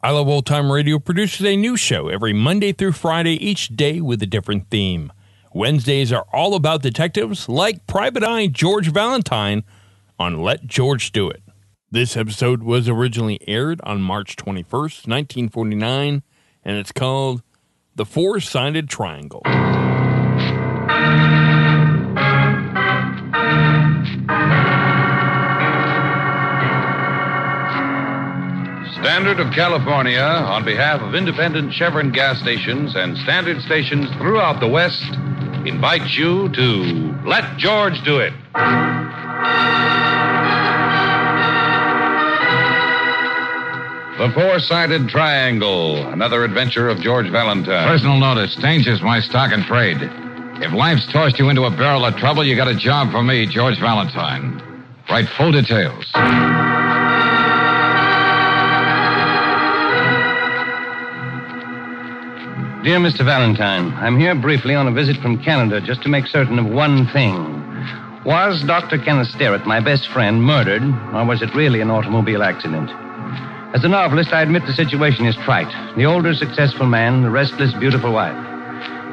I Love Old Time Radio produces a new show every Monday through Friday, each day with a different theme. Wednesdays are all about detectives, like Private Eye George Valentine on Let George Do It. This episode was originally aired on March 21st, 1949, and it's called The Four Sided Triangle. Standard of California, on behalf of independent Chevron gas stations and standard stations throughout the West, invites you to Let George Do It. The Four Sided Triangle, another adventure of George Valentine. Personal notice danger's my stock and trade. If life's tossed you into a barrel of trouble, you got a job for me, George Valentine. Write full details. Dear Mr. Valentine, I'm here briefly on a visit from Canada just to make certain of one thing. Was Dr. Kenneth Sterrett, my best friend, murdered, or was it really an automobile accident? As a novelist, I admit the situation is trite. The older, successful man, the restless, beautiful wife.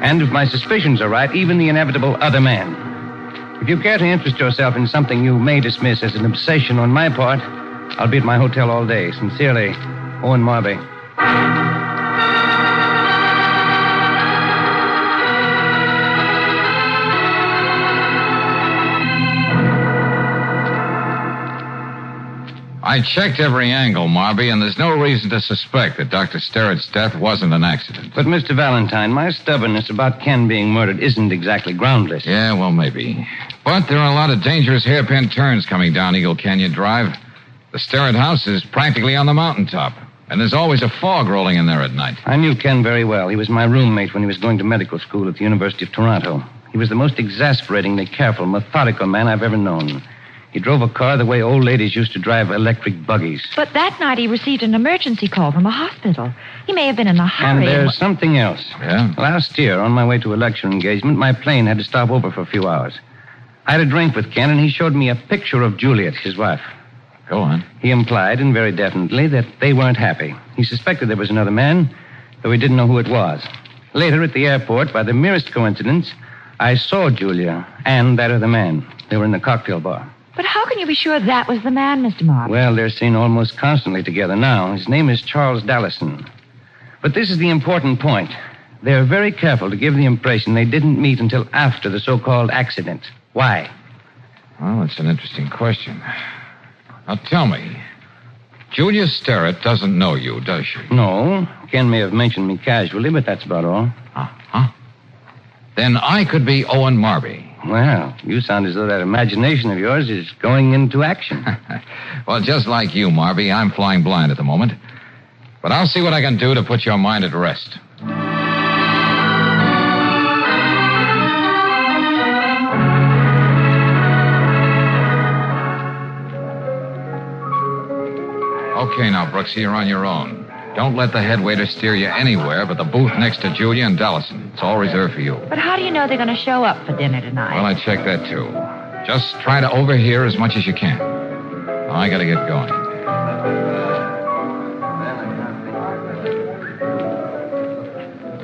And if my suspicions are right, even the inevitable other man. If you care to interest yourself in something you may dismiss as an obsession on my part, I'll be at my hotel all day. Sincerely, Owen Marby. I checked every angle, Marby, and there's no reason to suspect that Dr. Sterrett's death wasn't an accident. But, Mr. Valentine, my stubbornness about Ken being murdered isn't exactly groundless. Yeah, well, maybe. But there are a lot of dangerous hairpin turns coming down Eagle Canyon Drive. The Sterrett house is practically on the mountaintop, and there's always a fog rolling in there at night. I knew Ken very well. He was my roommate when he was going to medical school at the University of Toronto. He was the most exasperatingly careful, methodical man I've ever known. He drove a car the way old ladies used to drive electric buggies. But that night he received an emergency call from a hospital. He may have been in a hurry. And there's wa- something else. Yeah? Last year, on my way to a lecture engagement, my plane had to stop over for a few hours. I had a drink with Ken, and he showed me a picture of Julia, his wife. Go on. He implied, and very definitely, that they weren't happy. He suspected there was another man, though he didn't know who it was. Later, at the airport, by the merest coincidence, I saw Julia and that other man. They were in the cocktail bar. But how can you be sure that was the man, Mr. Mark? Well, they're seen almost constantly together now. His name is Charles Dallison. But this is the important point. They're very careful to give the impression they didn't meet until after the so called accident. Why? Well, that's an interesting question. Now, tell me. Julia Sterrett doesn't know you, does she? No. Ken may have mentioned me casually, but that's about all. Uh-huh. Then I could be Owen Marby. Well, you sound as though that imagination of yours is going into action. well, just like you, Marby, I'm flying blind at the moment. But I'll see what I can do to put your mind at rest. Okay, now, Brooksy, you're on your own. Don't let the head waiter steer you anywhere but the booth next to Julia and Dallison. It's all reserved for you. But how do you know they're going to show up for dinner tonight? Well, I checked that too. Just try to overhear as much as you can. I gotta get going.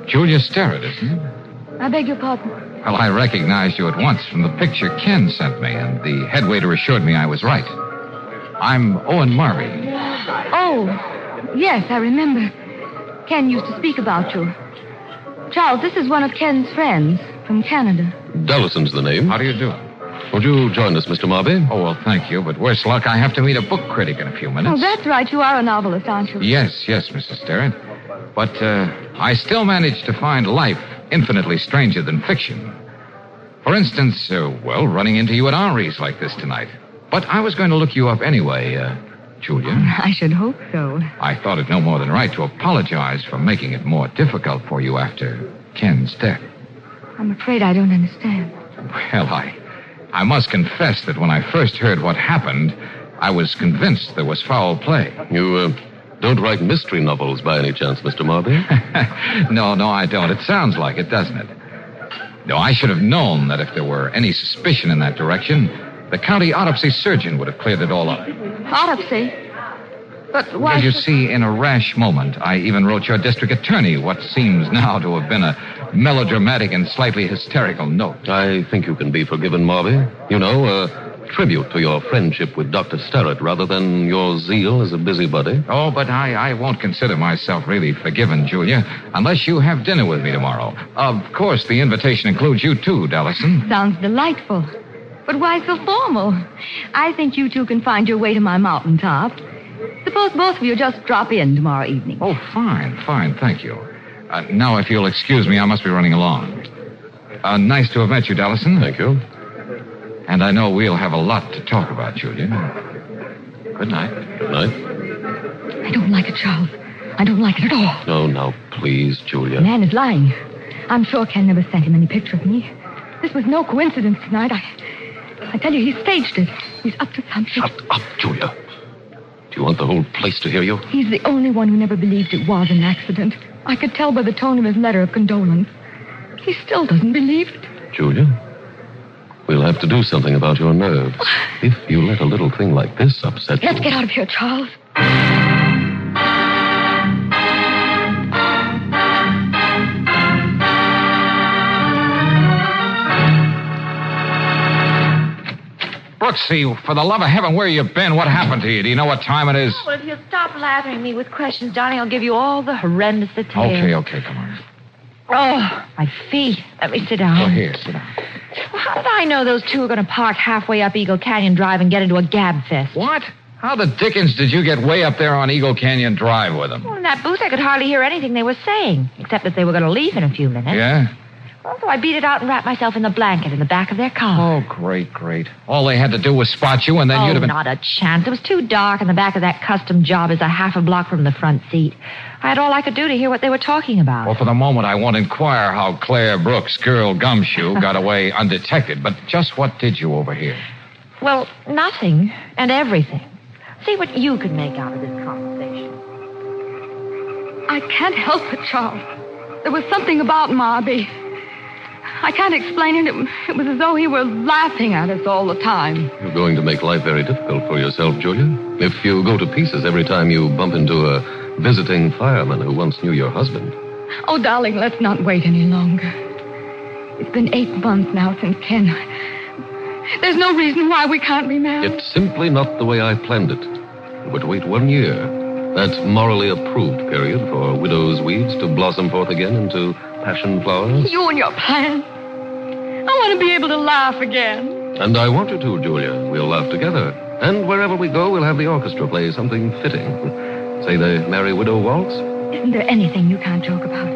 Julia Sterrett, isn't it? I beg your pardon. Well, I recognized you at once from the picture Ken sent me, and the head waiter assured me I was right. I'm Owen Marby. Oh, yes, I remember. Ken used to speak about you. Charles, this is one of Ken's friends from Canada. Dallison's the name. How do you do? Would you join us, Mr. Marby? Oh, well, thank you, but worse luck, I have to meet a book critic in a few minutes. Oh, that's right. You are a novelist, aren't you? Yes, yes, Mrs. Sterrett. But uh, I still manage to find life infinitely stranger than fiction. For instance, uh, well, running into you at Henri's like this tonight. But I was going to look you up anyway, uh, Julia. I should hope so. I thought it no more than right to apologize for making it more difficult for you after Ken's death. I'm afraid I don't understand. Well, I, I must confess that when I first heard what happened, I was convinced there was foul play. You uh, don't write mystery novels by any chance, Mr. Marby? no, no, I don't. It sounds like it, doesn't it? No, I should have known that if there were any suspicion in that direction, the county autopsy surgeon would have cleared it all up. Autopsy? But why? Well, you should- see, in a rash moment, I even wrote your district attorney what seems now to have been a melodramatic and slightly hysterical note. I think you can be forgiven, Marby. You know, a tribute to your friendship with Dr. Sterrett rather than your zeal as a busybody. Oh, but I, I won't consider myself really forgiven, Julia, unless you have dinner with me tomorrow. Of course, the invitation includes you too, Dallison. Sounds delightful. But why so formal? I think you two can find your way to my mountaintop. Suppose both of you just drop in tomorrow evening. Oh, fine, fine, thank you. Uh, now, if you'll excuse me, I must be running along. Uh, nice to have met you, Dallison. Thank you. And I know we'll have a lot to talk about, Julian. Good night. Good night. I don't like it, Charles. I don't like it at all. No, no, please, Julia. The man is lying. I'm sure Ken never sent him any picture of me. This was no coincidence tonight. I, I tell you, he staged it. He's up to something. Shut up, Julia. Do you want the whole place to hear you? He's the only one who never believed it was an accident. I could tell by the tone of his letter of condolence. He still doesn't believe it. Julia, we'll have to do something about your nerves. If you let a little thing like this upset Let's you. get out of here, Charles. Brooksy, for the love of heaven, where you been? What happened to you? Do you know what time it is? Well, if you'll stop lathering me with questions, Johnny, I'll give you all the horrendous details. Okay, okay, come on. Oh, my feet. Let me sit down. Oh, here, sit down. Well, how did I know those two were going to park halfway up Eagle Canyon Drive and get into a gab fest? What? How the dickens did you get way up there on Eagle Canyon Drive with them? Well, in that booth, I could hardly hear anything they were saying, except that they were going to leave in a few minutes. Yeah? So I beat it out and wrapped myself in the blanket in the back of their car. Oh, great, great. All they had to do was spot you, and then oh, you'd have oh, been. not a chance. It was too dark, and the back of that custom job is a half a block from the front seat. I had all I could do to hear what they were talking about. Well, for the moment, I won't inquire how Claire Brooks, girl gumshoe, got away undetected. But just what did you overhear? Well, nothing and everything. See what you could make out of this conversation. I can't help it, Charles. There was something about Marby. I can't explain it. it. It was as though he were laughing at us all the time. You're going to make life very difficult for yourself, Julia. If you go to pieces every time you bump into a visiting fireman who once knew your husband. Oh, darling, let's not wait any longer. It's been eight months now since Ken. There's no reason why we can't be married. It's simply not the way I planned it. Were to wait one year. That morally approved period for widow's weeds to blossom forth again into passion flowers. You and your plan. I want to be able to laugh again. And I want you to, Julia. We'll laugh together. And wherever we go, we'll have the orchestra play something fitting. Say the Merry Widow Waltz. Isn't there anything you can't joke about?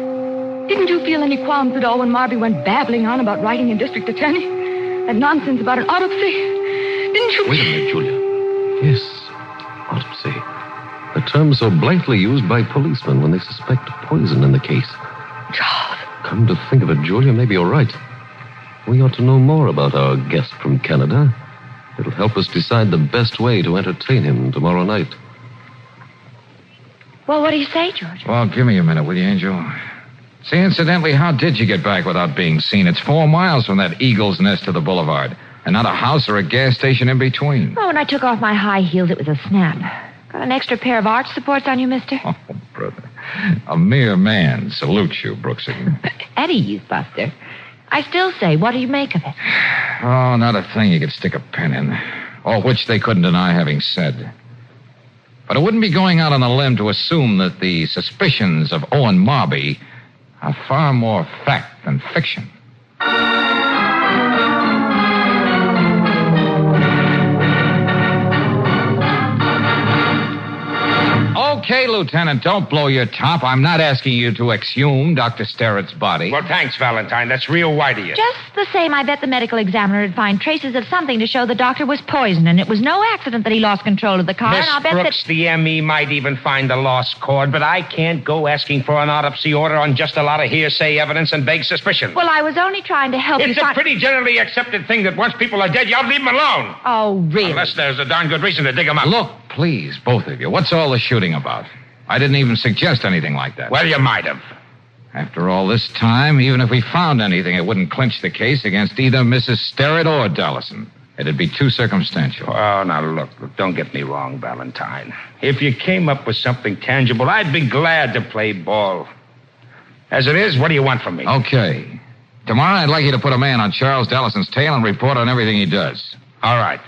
Didn't you feel any qualms at all when Marby went babbling on about writing a district attorney? That nonsense about an autopsy? Didn't you? Wait a minute, Julia. Yes, autopsy. A term so blankly used by policemen when they suspect poison in the case. Charles, Come to think of it, Julia, maybe you're right. We ought to know more about our guest from Canada. It'll help us decide the best way to entertain him tomorrow night. Well, what do you say, George? Well, give me a minute, will you, Angel? Say, incidentally, how did you get back without being seen? It's four miles from that eagle's nest to the boulevard, and not a house or a gas station in between. Oh, when I took off my high heels, it was a snap. Got an extra pair of arch supports on you, mister? Oh, brother. A mere man salutes you, Brooksy. At ease, Buster. I still say, what do you make of it? Oh, not a thing you could stick a pen in. All which they couldn't deny having said. But it wouldn't be going out on a limb to assume that the suspicions of Owen Marby. Are far more fact than fiction. Okay, Lieutenant, don't blow your top. I'm not asking you to exhume Dr. Sterrett's body. Well, thanks, Valentine. That's real white of you. Just the same, I bet the medical examiner would find traces of something to show the doctor was poisoned, and it was no accident that he lost control of the car. Miss and I'll bet Brooks, that. the ME might even find the lost cord, but I can't go asking for an autopsy order on just a lot of hearsay evidence and vague suspicion. Well, I was only trying to help you it's a find. pretty generally accepted thing that once people are dead, you ought to leave them alone. Oh, really? Unless there's a darn good reason to dig them up. Look, please, both of you. What's all the shooting about? I didn't even suggest anything like that. Well, you might have. After all this time, even if we found anything, it wouldn't clinch the case against either Mrs. Sterrett or Dallison. It'd be too circumstantial. Oh, now look, look, don't get me wrong, Valentine. If you came up with something tangible, I'd be glad to play ball. As it is, what do you want from me? Okay. Tomorrow, I'd like you to put a man on Charles Dallison's tail and report on everything he does. All right.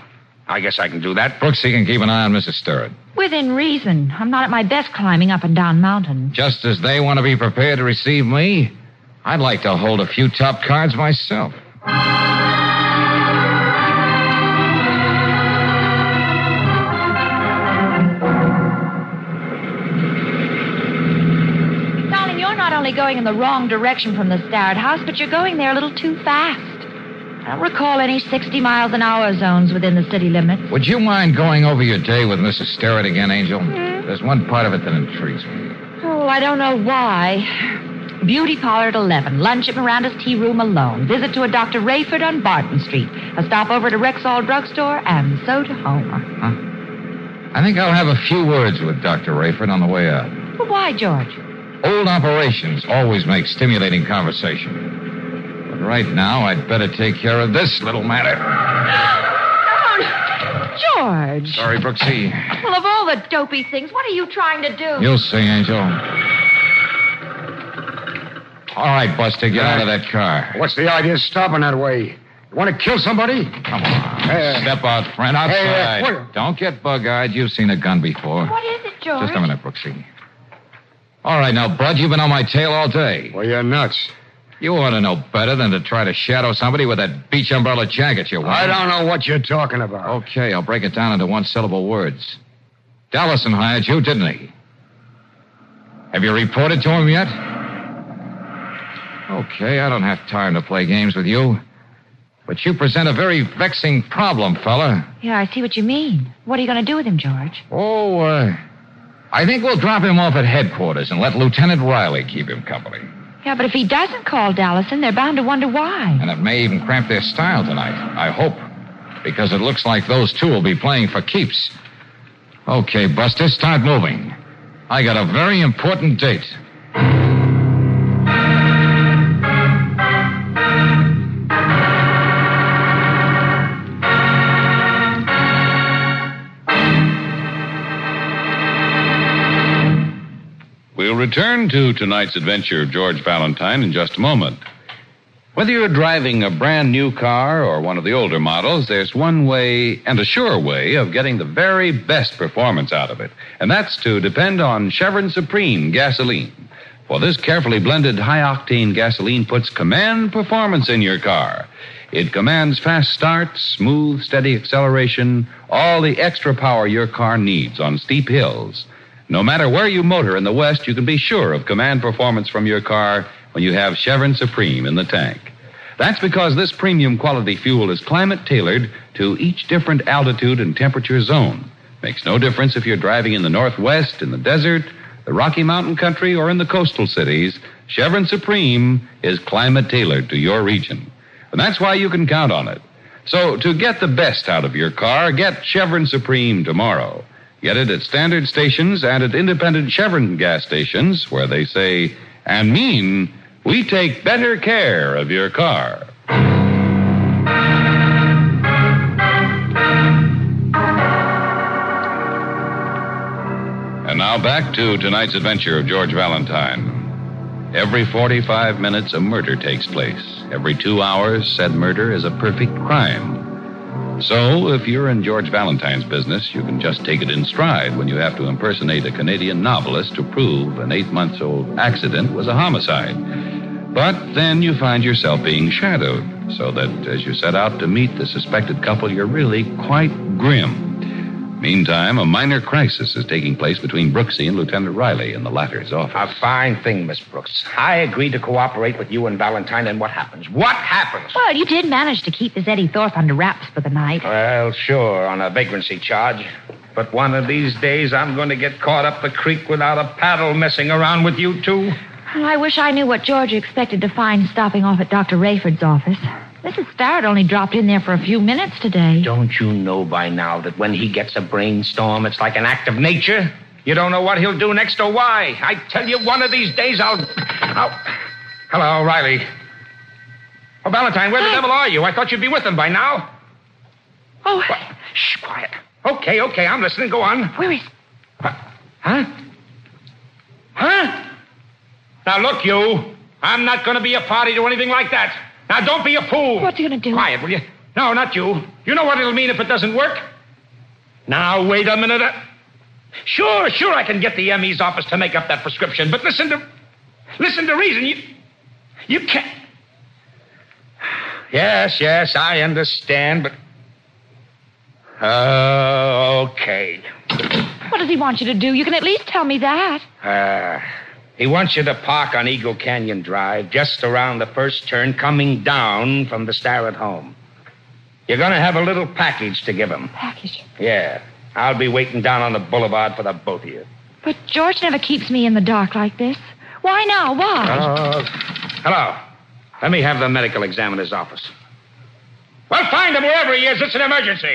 I guess I can do that. Brooksy can keep an eye on Mrs. Sterrett. Within reason. I'm not at my best climbing up and down mountains. Just as they want to be prepared to receive me, I'd like to hold a few top cards myself. Darling, you're not only going in the wrong direction from the Starrett house, but you're going there a little too fast. I don't recall any 60 miles an hour zones within the city limits. Would you mind going over your day with Mrs. Sterrett again, Angel? Hmm? There's one part of it that intrigues me. Oh, I don't know why. Beauty parlor at 11. Lunch at Miranda's tea room alone. Visit to a Dr. Rayford on Barton Street. A stop over to Rexall Drugstore, and so to Homer. I think I'll have a few words with Dr. Rayford on the way out. Well, why, George? Old operations always make stimulating conversation. But right now, I'd better take care of this little matter. George! Sorry, Brooksy. Well, of all the dopey things, what are you trying to do? You'll see, Angel. All right, Buster, get out of that car. What's the idea of stopping that way? You want to kill somebody? Come on. Hey, Step out, friend, outside. Hey, uh, what- Don't get bug-eyed. You've seen a gun before. What is it, George? Just a minute, Brooksy. All right, now, Bud, you've been on my tail all day. Well, you're nuts. You ought to know better than to try to shadow somebody with that beach umbrella jacket you're wearing. I don't know what you're talking about. Okay, I'll break it down into one syllable words. Dallison hired you, didn't he? Have you reported to him yet? Okay, I don't have time to play games with you. But you present a very vexing problem, fella. Yeah, I see what you mean. What are you going to do with him, George? Oh, uh, I think we'll drop him off at headquarters and let Lieutenant Riley keep him company. Yeah, but if he doesn't call Dallison, they're bound to wonder why. And it may even cramp their style tonight. I hope. Because it looks like those two will be playing for keeps. Okay, Buster, start moving. I got a very important date. Return to tonight's adventure of George Valentine in just a moment. Whether you're driving a brand new car or one of the older models, there's one way and a sure way of getting the very best performance out of it, and that's to depend on Chevron Supreme gasoline. For this carefully blended high octane gasoline puts command performance in your car. It commands fast starts, smooth, steady acceleration, all the extra power your car needs on steep hills. No matter where you motor in the West, you can be sure of command performance from your car when you have Chevron Supreme in the tank. That's because this premium quality fuel is climate tailored to each different altitude and temperature zone. Makes no difference if you're driving in the Northwest, in the desert, the Rocky Mountain country, or in the coastal cities. Chevron Supreme is climate tailored to your region. And that's why you can count on it. So, to get the best out of your car, get Chevron Supreme tomorrow. Get it at standard stations and at independent Chevron gas stations where they say and mean we take better care of your car. And now back to tonight's adventure of George Valentine. Every 45 minutes, a murder takes place. Every two hours, said murder is a perfect crime. So, if you're in George Valentine's business, you can just take it in stride when you have to impersonate a Canadian novelist to prove an eight months old accident was a homicide. But then you find yourself being shadowed, so that as you set out to meet the suspected couple, you're really quite grim. Meantime, a minor crisis is taking place between Brooksy and Lieutenant Riley in the latter's office. A fine thing, Miss Brooks. I agreed to cooperate with you and Valentine, and what happens? What happens? Well, you did manage to keep this Eddie Thorpe under wraps for the night. Well, sure, on a vagrancy charge. But one of these days, I'm going to get caught up the creek without a paddle messing around with you two. Well, I wish I knew what Georgia expected to find stopping off at Dr. Rayford's office. Mrs. Starrett only dropped in there for a few minutes today. Don't you know by now that when he gets a brainstorm, it's like an act of nature? You don't know what he'll do next or why. I tell you, one of these days I'll. I'll... Hello, Riley. Oh, Valentine, where the devil are you? I thought you'd be with them by now. Oh. What? Shh, quiet. Okay, okay, I'm listening. Go on. Where is. Huh? Huh? Now, look, you. I'm not going to be a party to anything like that. Now, don't be a fool. What's he going to do? Quiet, will you? No, not you. You know what it'll mean if it doesn't work? Now, wait a minute. Sure, sure, I can get the ME's office to make up that prescription, but listen to. Listen to reason. You. You can't. Yes, yes, I understand, but. Uh, okay. What does he want you to do? You can at least tell me that. Uh, he wants you to park on Eagle Canyon Drive, just around the first turn coming down from the Starrett home. You're going to have a little package to give him. Package. Yeah. I'll be waiting down on the boulevard for the both of you. But George never keeps me in the dark like this. Why now? Why? Oh. Hello. Let me have the medical examiner's office. Well, find him wherever he is. It's an emergency.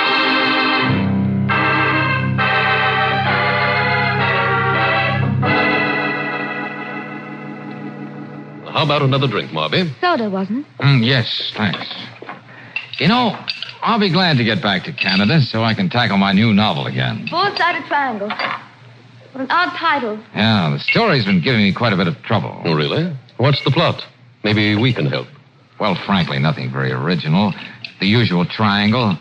How about another drink, Marby? Soda, wasn't it? Mm, yes, thanks. You know, I'll be glad to get back to Canada so I can tackle my new novel again. Four-sided triangle. What an odd title. Yeah, the story's been giving me quite a bit of trouble. Oh, really? What's the plot? Maybe we can help. Well, frankly, nothing very original. The usual triangle.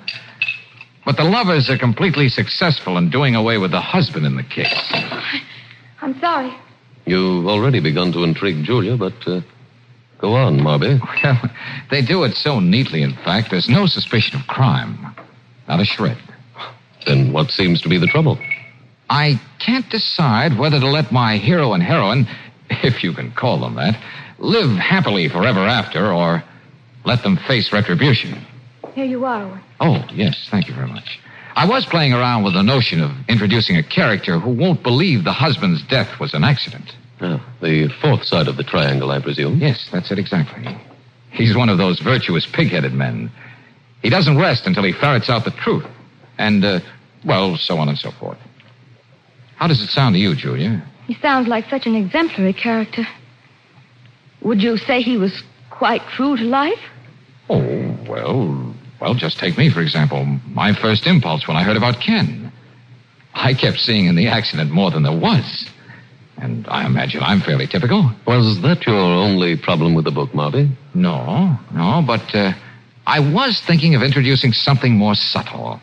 But the lovers are completely successful in doing away with the husband in the case. I'm sorry. You've already begun to intrigue Julia, but uh, go on, Marby. Well, they do it so neatly, in fact, there's no suspicion of crime. Not a shred. Then what seems to be the trouble? I can't decide whether to let my hero and heroine, if you can call them that, live happily forever after or let them face retribution. Here you are. Oh, yes, thank you very much. I was playing around with the notion of introducing a character who won't believe the husband's death was an accident. Ah, the fourth side of the triangle, I presume. Yes, that's it exactly. He's one of those virtuous pig headed men. He doesn't rest until he ferrets out the truth. And, uh, well, so on and so forth. How does it sound to you, Julia? He sounds like such an exemplary character. Would you say he was quite true to life? Oh, well, well, just take me, for example. My first impulse when I heard about Ken. I kept seeing in the accident more than there was. And I imagine I'm fairly typical. Was that your only problem with the book, Marby? No, no, but uh, I was thinking of introducing something more subtle.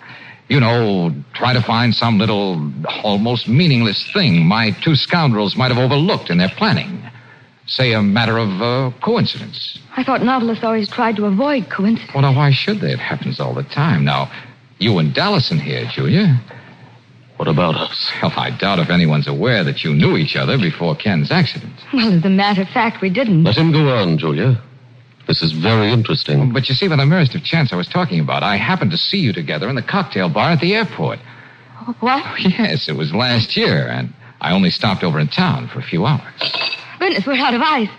You know, try to find some little, almost meaningless thing my two scoundrels might have overlooked in their planning. Say a matter of uh, coincidence. I thought novelists always tried to avoid coincidence. Well, now, why should they? It happens all the time. Now, you and Dallison here, Julia. What about us? Well, I doubt if anyone's aware that you knew each other before Ken's accident. Well, as a matter of fact, we didn't. Let him go on, Julia. This is very interesting. But you see, by the merest of chance I was talking about, I happened to see you together in the cocktail bar at the airport. What? Yes, it was last year, and I only stopped over in town for a few hours. Goodness, we're out of ice.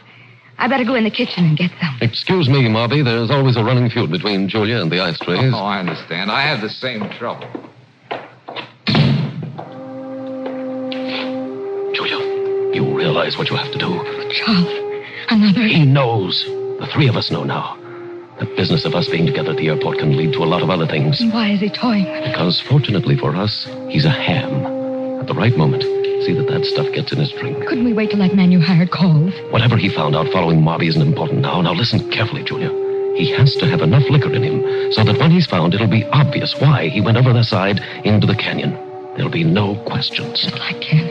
I better go in the kitchen and get some. Excuse me, Marby. There's always a running feud between Julia and the ice trays. Oh, I understand. I have the same trouble. Julia, you realize what you have to do. Charles, another. He knows. The three of us know now. The business of us being together at the airport can lead to a lot of other things. Why is he toying? Because, fortunately for us, he's a ham. At the right moment, see that that stuff gets in his drink. Couldn't we wait till that man you hired calls? Whatever he found out following Marby isn't important now. Now listen carefully, Julia. He has to have enough liquor in him so that when he's found, it'll be obvious why he went over the side into the canyon. There'll be no questions. I can't.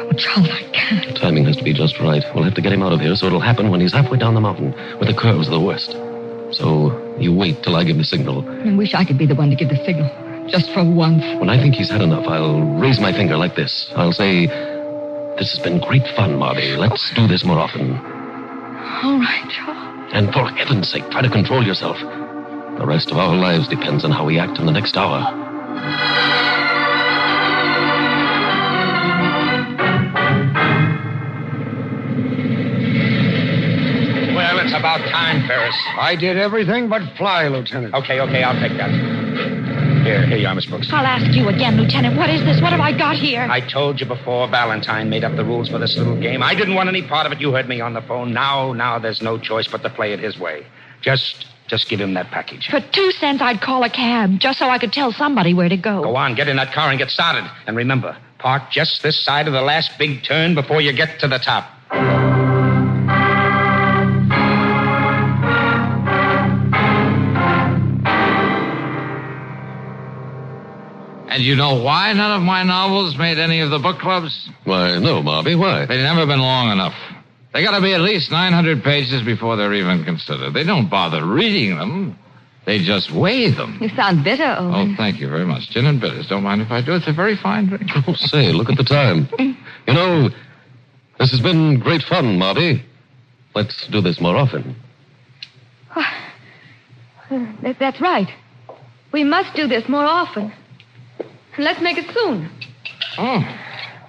Oh, Charles, I can't. The timing has to be just right. We'll have to get him out of here so it'll happen when he's halfway down the mountain, where the curves are the worst. So you wait till I give the signal. I wish I could be the one to give the signal. Just for once. When I think he's had enough, I'll raise my finger like this. I'll say, This has been great fun, Marby. Let's do this more often. All right, Charles. And for heaven's sake, try to control yourself. The rest of our lives depends on how we act in the next hour. Well, it's about time, Ferris. I did everything but fly, Lieutenant. Okay, okay, I'll take that. Here, here you are, Miss Brooks. I'll ask you again, Lieutenant. What is this? What have I got here? I told you before Valentine made up the rules for this little game. I didn't want any part of it. You heard me on the phone. Now, now there's no choice but to play it his way. Just, just give him that package. For two cents, I'd call a cab just so I could tell somebody where to go. Go on, get in that car and get started. And remember, park just this side of the last big turn before you get to the top. And you know why none of my novels made any of the book clubs? Why, no, Marby, why? They've never been long enough. They gotta be at least 900 pages before they're even considered. They don't bother reading them. They just weigh them. You sound bitter, Oh, thank you very much. Gin and bitters. Don't mind if I do. It's a very fine drink. Oh, say, look at the time. You know, this has been great fun, Marby. Let's do this more often. Ah, uh, that- That's right. We must do this more often. And let's make it soon. Oh,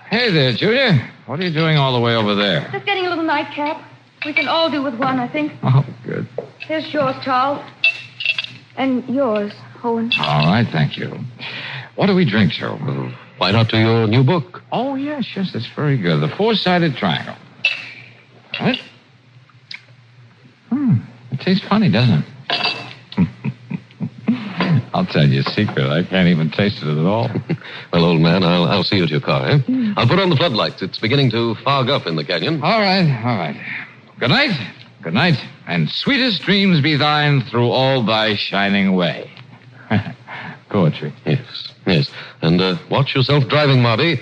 hey there, Julia. What are you doing all the way over there? Just getting a little nightcap. We can all do with one, I think. Oh, good. Here's yours, Charles. And yours, Owen. All right, thank you. What do we drink, Joe? Why not to your new book? Oh, yes, yes, that's very good. The four-sided triangle. What? Hmm. It tastes funny, doesn't it? I'll tell you a secret. I can't even taste it at all. Well, old man, I'll, I'll see you at your car, eh? I'll put on the floodlights. It's beginning to fog up in the canyon. All right, all right. Good night. Good night. And sweetest dreams be thine through all thy shining way. Poetry. Yes, yes. And uh, watch yourself driving, Marby.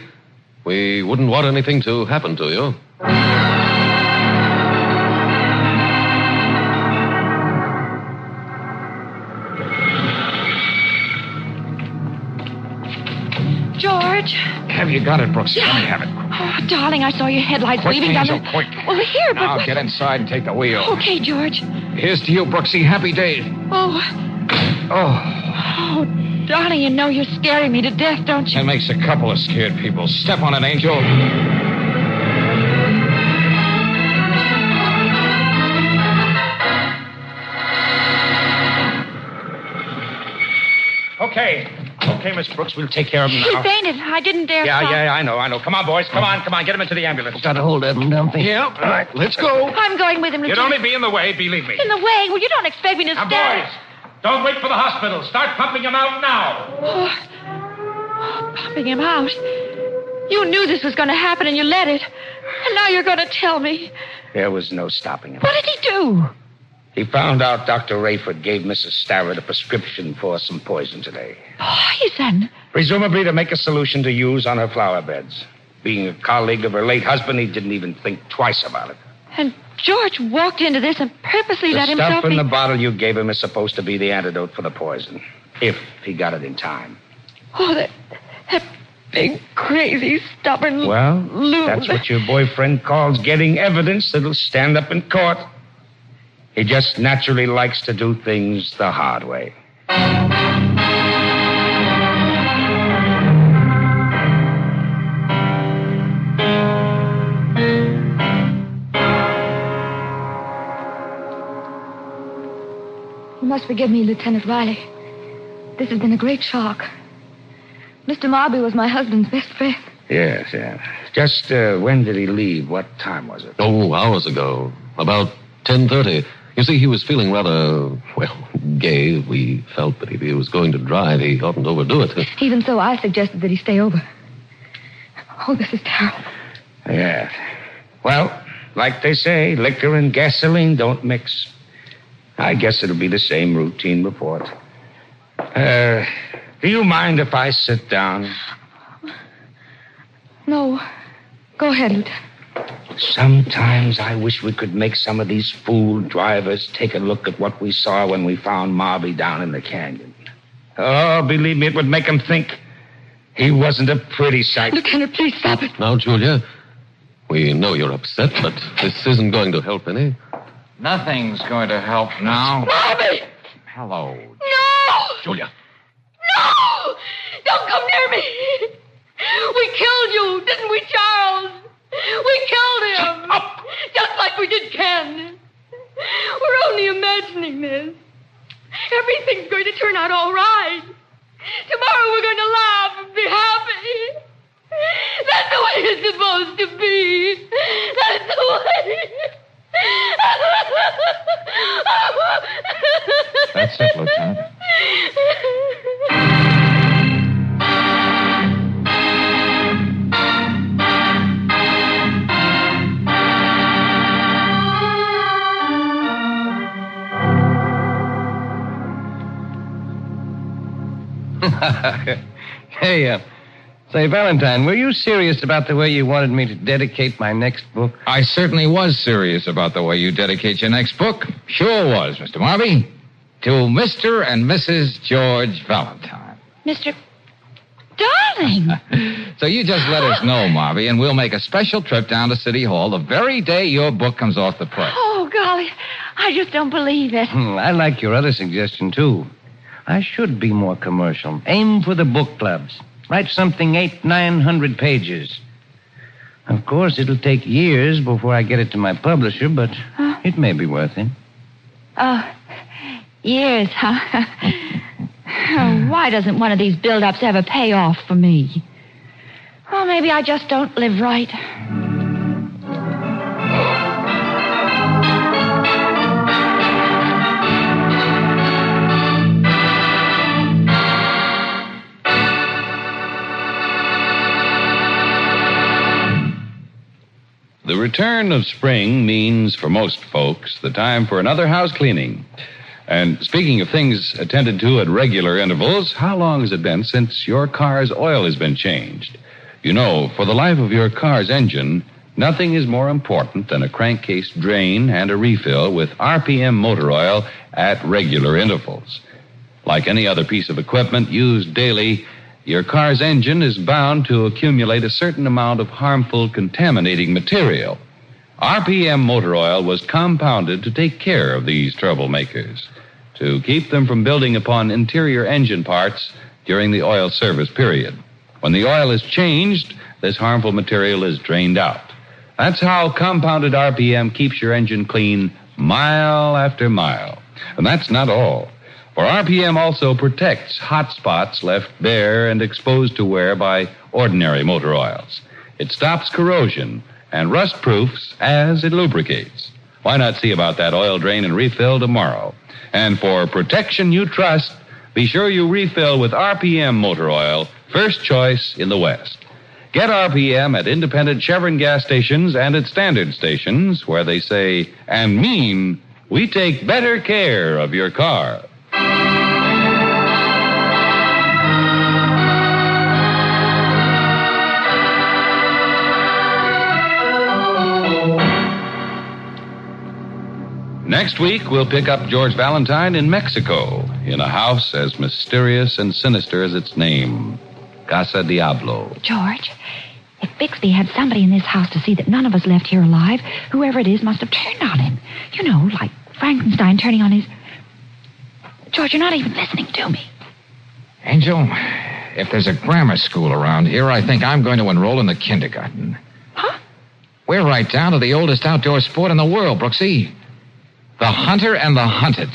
We wouldn't want anything to happen to you. George. Have you got it, Brooks? Let me have it. Oh, darling, I saw your headlights Quick, weaving down Angel, the... quick. Well, here, but... Now get inside and take the wheel. Okay, George. Here's to you, Brooksy. Happy days. Oh, Oh, oh, darling, you know you're scaring me to death, don't you? that makes a couple of scared people. Step on it, Angel. Okay. Okay, Miss Brooks, we'll take care of him He now. fainted. I didn't dare Yeah, stop. yeah, I know, I know. Come on, boys. Come on, come on. Get him into the ambulance. Got a hold of him, don't they? Yeah, all right. Let's go. I'm going with him, You'd Lieutenant. only be in the way, believe me. In the way? Well, you don't expect me to Now, stand... boys, don't wait for the hospital. Start pumping him out now. Oh, oh, pumping him out. You knew this was going to happen and you let it. And now you're going to tell me. There was no stopping him. What did he do? He found out Dr. Rayford gave Mrs. Starrett a prescription for some poison today. Poison. Presumably to make a solution to use on her flower beds. Being a colleague of her late husband, he didn't even think twice about it. And George walked into this and purposely The let stuff himself in be... the bottle you gave him is supposed to be the antidote for the poison. If he got it in time. Oh, that, that big, crazy, stubborn Well, loon. that's what your boyfriend calls getting evidence that'll stand up in court. He just naturally likes to do things the hard way. You must forgive me, Lieutenant Riley. This has been a great shock. Mr. Marby was my husband's best friend. Yes, yes. Just uh, when did he leave? What time was it? Oh, hours ago. About 10.30. You see, he was feeling rather, well, gay. We felt that if he was going to drive, he oughtn't to overdo it. Even so, I suggested that he stay over. Oh, this is terrible. Yes. Well, like they say, liquor and gasoline don't mix. I guess it'll be the same routine report. Uh, do you mind if I sit down? No. Go ahead, Lieutenant. Sometimes I wish we could make some of these fool drivers take a look at what we saw when we found Marby down in the canyon. Oh, believe me, it would make them think he wasn't a pretty sight. Lieutenant, please stop it. Now, Julia, we know you're upset, but this isn't going to help any. Nothing's going to help now. Marby! Hello. No! Julia. No! Don't come near me! We killed you, didn't we, Charles? We killed him! Shut up! Just like we did Ken. We're only imagining this. Everything's going to turn out all right. Tomorrow we're going to laugh and be happy. That's the way it's supposed to be. That's the way. That's it, Lieutenant. hey, uh, say, Valentine, were you serious about the way you wanted me to dedicate my next book? I certainly was serious about the way you dedicate your next book. Sure was, Mr. Marby. To Mr. and Mrs. George Valentine. Mr. Darling! So you just let us know, Marby, and we'll make a special trip down to City Hall the very day your book comes off the press. Oh, golly. I just don't believe it. Hmm, I like your other suggestion, too. I should be more commercial. Aim for the book clubs. Write something eight, nine hundred pages. Of course, it'll take years before I get it to my publisher, but it may be worth it. Oh, years, huh? Oh, Why doesn't one of these build-ups ever pay off for me? Well, maybe I just don't live right. The return of spring means, for most folks, the time for another house cleaning. And speaking of things attended to at regular intervals, how long has it been since your car's oil has been changed? You know, for the life of your car's engine, nothing is more important than a crankcase drain and a refill with RPM motor oil at regular intervals. Like any other piece of equipment used daily, your car's engine is bound to accumulate a certain amount of harmful contaminating material. RPM motor oil was compounded to take care of these troublemakers, to keep them from building upon interior engine parts during the oil service period. When the oil is changed, this harmful material is drained out. That's how compounded RPM keeps your engine clean mile after mile. And that's not all. For RPM also protects hot spots left bare and exposed to wear by ordinary motor oils. It stops corrosion and rust proofs as it lubricates. Why not see about that oil drain and refill tomorrow? And for protection you trust, be sure you refill with RPM motor oil, first choice in the West. Get RPM at independent Chevron gas stations and at standard stations where they say and mean we take better care of your car. Next week, we'll pick up George Valentine in Mexico in a house as mysterious and sinister as its name Casa Diablo. George, if Bixby had somebody in this house to see that none of us left here alive, whoever it is must have turned on him. You know, like Frankenstein turning on his. George, you're not even listening to me. Angel, if there's a grammar school around here, I think I'm going to enroll in the kindergarten. Huh? We're right down to the oldest outdoor sport in the world, Brooksy. The hunter and the hunted.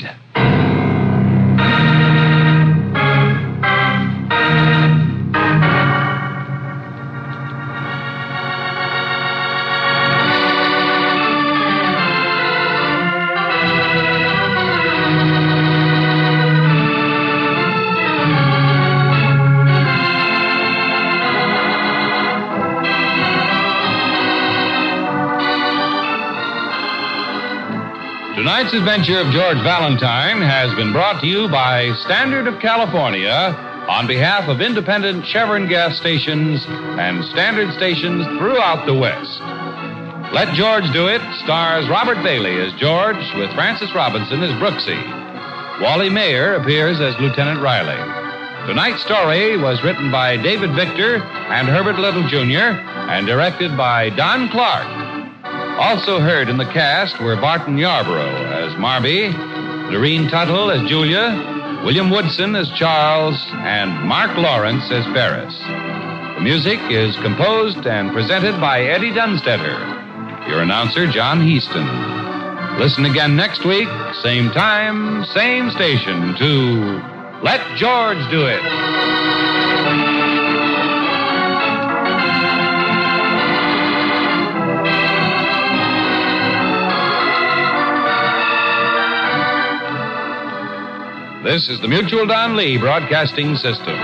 Tonight's adventure of George Valentine has been brought to you by Standard of California on behalf of independent Chevron gas stations and standard stations throughout the West. Let George Do It stars Robert Bailey as George with Frances Robinson as Brooksy. Wally Maher appears as Lieutenant Riley. Tonight's story was written by David Victor and Herbert Little Jr. and directed by Don Clark. Also heard in the cast were Barton Yarborough as Marby, Doreen Tuttle as Julia, William Woodson as Charles, and Mark Lawrence as Ferris. The music is composed and presented by Eddie Dunstetter. Your announcer, John Heaston. Listen again next week, same time, same station, to Let George Do It. This is the Mutual Don Lee Broadcasting System.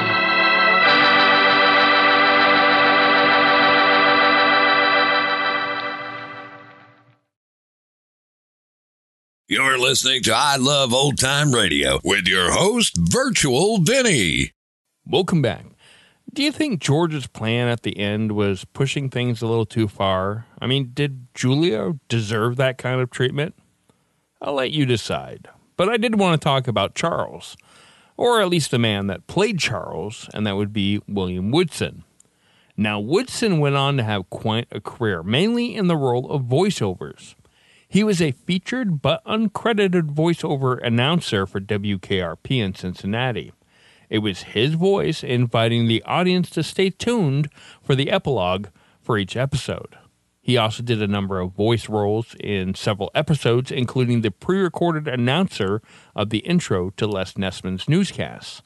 You're listening to I Love Old Time Radio with your host, Virtual Vinny. Welcome back. Do you think George's plan at the end was pushing things a little too far? I mean, did Julia deserve that kind of treatment? I'll let you decide. But I did want to talk about Charles, or at least the man that played Charles, and that would be William Woodson. Now, Woodson went on to have quite a career, mainly in the role of voiceovers. He was a featured but uncredited voiceover announcer for WKRP in Cincinnati. It was his voice inviting the audience to stay tuned for the epilogue for each episode. He also did a number of voice roles in several episodes, including the pre recorded announcer of the intro to Les Nessman's newscasts.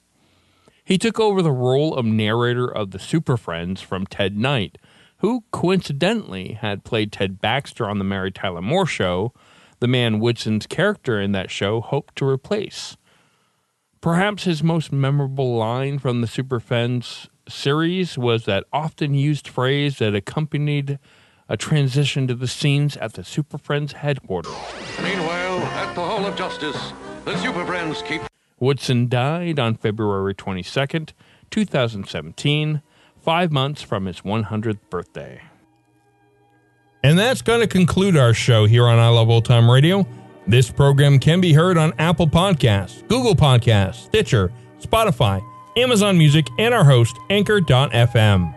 He took over the role of narrator of the Super Friends from Ted Knight, who coincidentally had played Ted Baxter on The Mary Tyler Moore Show, the man Woodson's character in that show hoped to replace. Perhaps his most memorable line from the Super Friends series was that often used phrase that accompanied a transition to the scenes at the Super Friends headquarters. Meanwhile, at the Hall of Justice, the Super Friends keep. Woodson died on February 22nd, 2017, five months from his 100th birthday. And that's going to conclude our show here on I Love Old Time Radio. This program can be heard on Apple Podcasts, Google Podcasts, Stitcher, Spotify, Amazon Music, and our host, Anchor.fm.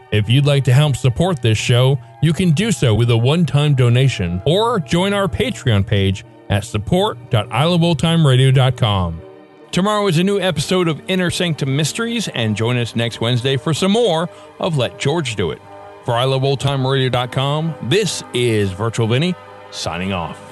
If you'd like to help support this show, you can do so with a one time donation or join our Patreon page at support.iloveoldtimeradio.com. Tomorrow is a new episode of Inner Sanctum Mysteries, and join us next Wednesday for some more of Let George Do It. For iloveoldtimeradio.com, this is Virtual Vinny signing off.